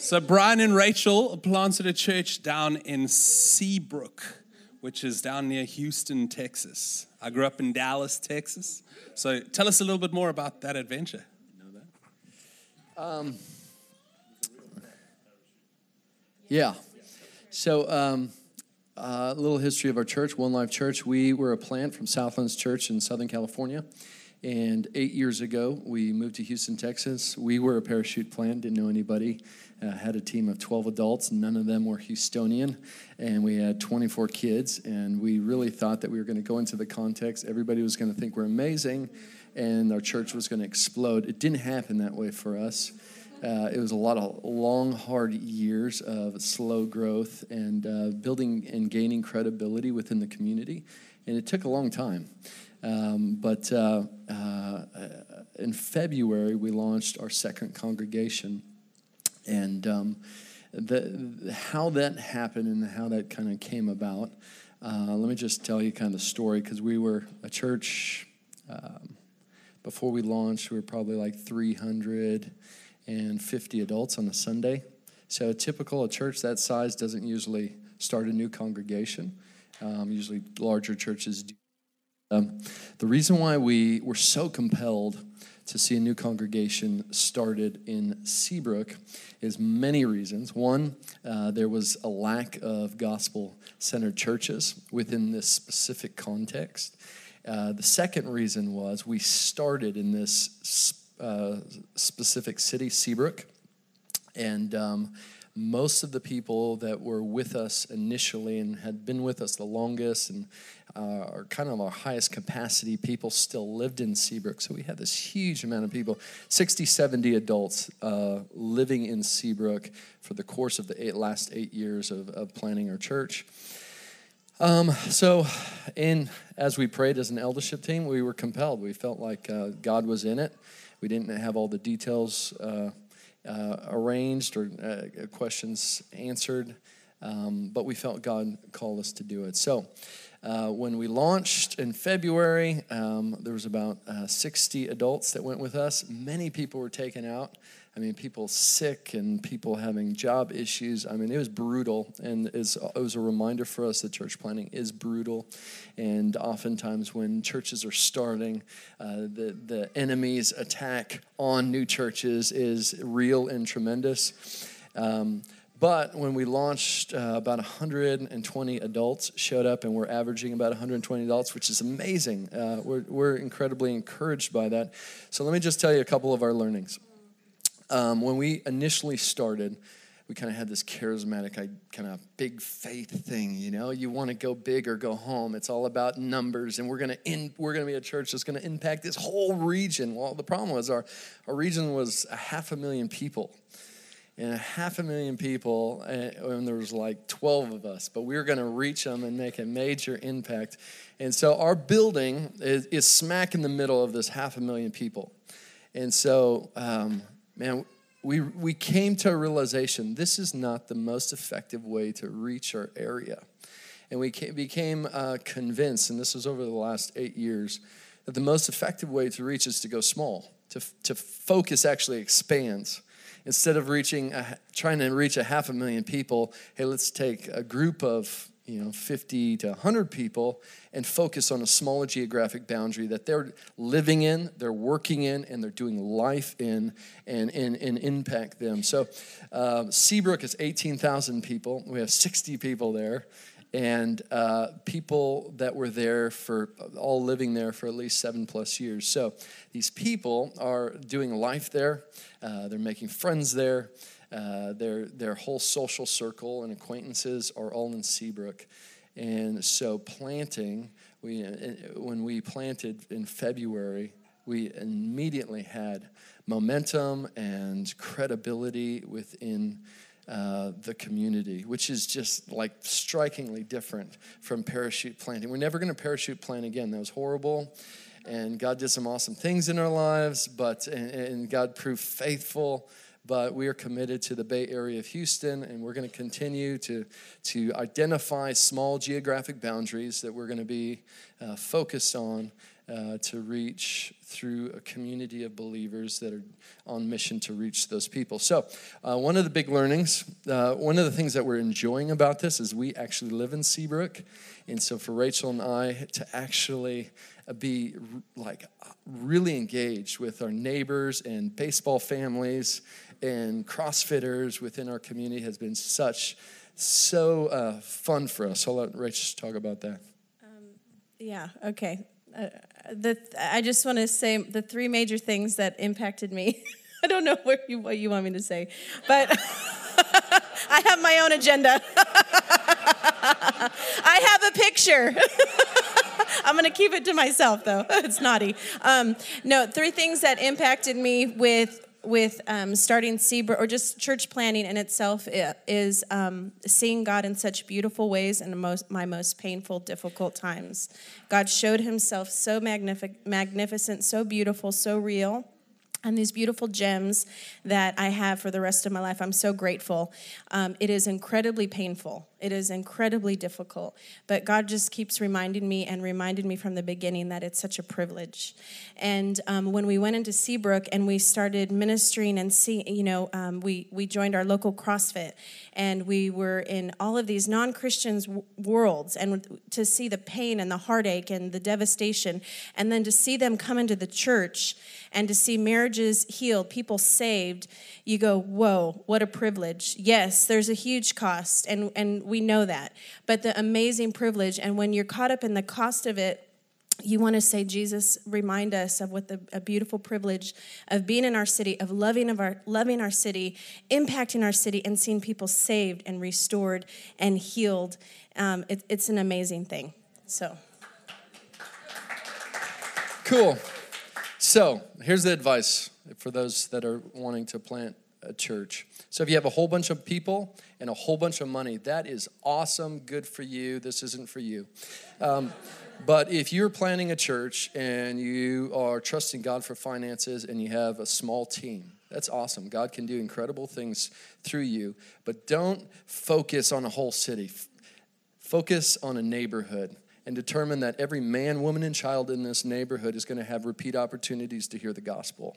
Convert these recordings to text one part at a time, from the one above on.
So Brian and Rachel planted a church down in Seabrook, which is down near Houston, Texas. I grew up in Dallas, Texas. So tell us a little bit more about that adventure. Um, yeah. So, um, a little history of our church, One Life Church. We were a plant from Southlands Church in Southern California. And eight years ago, we moved to Houston, Texas. We were a parachute plant, didn't know anybody. Uh, had a team of 12 adults, none of them were Houstonian. And we had 24 kids. And we really thought that we were going to go into the context. Everybody was going to think we're amazing, and our church was going to explode. It didn't happen that way for us. Uh, it was a lot of long, hard years of slow growth and uh, building and gaining credibility within the community. And it took a long time. Um, but uh, uh, in February, we launched our second congregation. And um, the, how that happened and how that kind of came about, uh, let me just tell you kind of the story because we were a church. Um, before we launched, we were probably like 350 adults on a Sunday. So, typical a church that size doesn't usually start a new congregation. Um, usually, larger churches do um, the reason why we were so compelled to see a new congregation started in Seabrook is many reasons. One, uh, there was a lack of gospel centered churches within this specific context. Uh, the second reason was we started in this uh, specific city, Seabrook, and um, most of the people that were with us initially and had been with us the longest and uh, are kind of our highest capacity people still lived in Seabrook. So we had this huge amount of people 60, 70 adults uh, living in Seabrook for the course of the eight, last eight years of, of planning our church. Um, so, in as we prayed as an eldership team, we were compelled. We felt like uh, God was in it. We didn't have all the details uh, uh, arranged or uh, questions answered, um, but we felt God called us to do it. So, uh, when we launched in February, um, there was about uh, 60 adults that went with us. Many people were taken out. I mean, people sick and people having job issues. I mean, it was brutal, and it was a reminder for us that church planting is brutal. And oftentimes, when churches are starting, uh, the the enemy's attack on new churches is real and tremendous. Um, but when we launched, uh, about 120 adults showed up, and we're averaging about 120 adults, which is amazing. Uh, we're, we're incredibly encouraged by that. So, let me just tell you a couple of our learnings. Um, when we initially started, we kind of had this charismatic kind of big faith thing you know you want to go big or go home it's all about numbers and we're going to in, we're going to be a church that's going to impact this whole region well the problem was our, our region was a half a million people and a half a million people, and eh, there was like 12 of us, but we were going to reach them and make a major impact. And so our building is, is smack in the middle of this half a million people. And so, um, man, we, we came to a realization this is not the most effective way to reach our area. And we became uh, convinced, and this was over the last eight years, that the most effective way to reach is to go small, to, to focus actually expands instead of reaching a, trying to reach a half a million people hey let's take a group of you know 50 to 100 people and focus on a smaller geographic boundary that they're living in they're working in and they're doing life in and, and, and impact them. So uh, seabrook is 18000 people. We have 60 people there and uh, people that were there for all living there for at least seven plus years. So these people are doing life there, uh, they're making friends there. Uh, their, their whole social circle and acquaintances are all in Seabrook. And so, planting, we, uh, when we planted in February, we immediately had momentum and credibility within uh, the community, which is just like strikingly different from parachute planting. We're never going to parachute plant again. That was horrible. And God did some awesome things in our lives, but and, and God proved faithful but we are committed to the Bay Area of Houston, and we're going to continue to, to identify small geographic boundaries that we're going to be uh, focused on uh, to reach through a community of believers that are on mission to reach those people. So, uh, one of the big learnings, uh, one of the things that we're enjoying about this is we actually live in Seabrook. And so, for Rachel and I to actually be like really engaged with our neighbors and baseball families and CrossFitters within our community has been such so uh, fun for us. I'll let Rachel talk about that. Um, yeah. Okay. Uh, the I just want to say the three major things that impacted me. I don't know what you, what you want me to say, but I have my own agenda. I have a picture. I'm going to keep it to myself, though. it's naughty. Um, no, three things that impacted me with with um, starting Seabrook or just church planning in itself is um, seeing God in such beautiful ways in most, my most painful, difficult times. God showed himself so magnific- magnificent, so beautiful, so real and these beautiful gems that I have for the rest of my life. I'm so grateful. Um, it is incredibly painful. It is incredibly difficult. But God just keeps reminding me and reminded me from the beginning that it's such a privilege. And um, when we went into Seabrook and we started ministering and see, you know, um, we we joined our local CrossFit, and we were in all of these non-Christians w- worlds, and to see the pain and the heartache and the devastation, and then to see them come into the church and to see marriages healed, people saved, you go, whoa, what a privilege. Yes, there's a huge cost, and, and we know that. But the amazing privilege, and when you're caught up in the cost of it, you want to say, Jesus, remind us of what the a beautiful privilege of being in our city, of loving of our loving our city, impacting our city, and seeing people saved and restored and healed. Um, it, it's an amazing thing. So cool. So here's the advice for those that are wanting to plant a church. So if you have a whole bunch of people and a whole bunch of money, that is awesome, good for you. This isn't for you. Um, but if you're planning a church and you are trusting God for finances and you have a small team, that's awesome. God can do incredible things through you, but don't focus on a whole city. Focus on a neighborhood and determine that every man, woman, and child in this neighborhood is going to have repeat opportunities to hear the gospel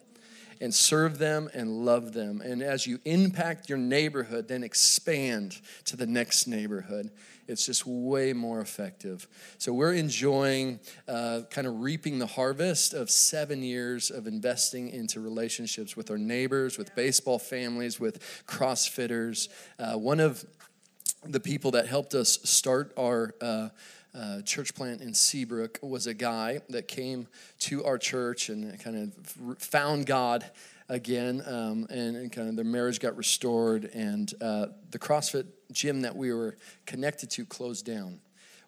and serve them and love them. And as you impact your neighborhood, then expand to the next neighborhood. It's just way more effective. So we're enjoying uh, kind of reaping the harvest of seven years of investing into relationships with our neighbors, with baseball families, with CrossFitters. Uh, one of the people that helped us start our uh, uh, church plant in Seabrook was a guy that came to our church and kind of found God again, um, and, and, kind of their marriage got restored, and uh, the CrossFit gym that we were connected to closed down.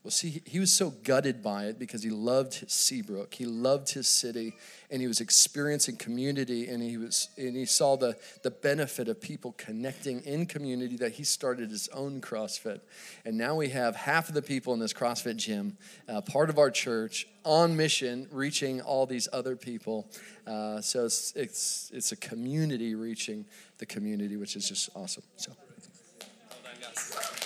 Well, see, he was so gutted by it because he loved Seabrook. He loved his city and he was experiencing community and he was and he saw the, the benefit of people connecting in community that he started his own CrossFit. And now we have half of the people in this CrossFit gym, uh, part of our church, on mission, reaching all these other people. Uh, so it's, it's, it's a community reaching the community, which is just awesome. So. Well done,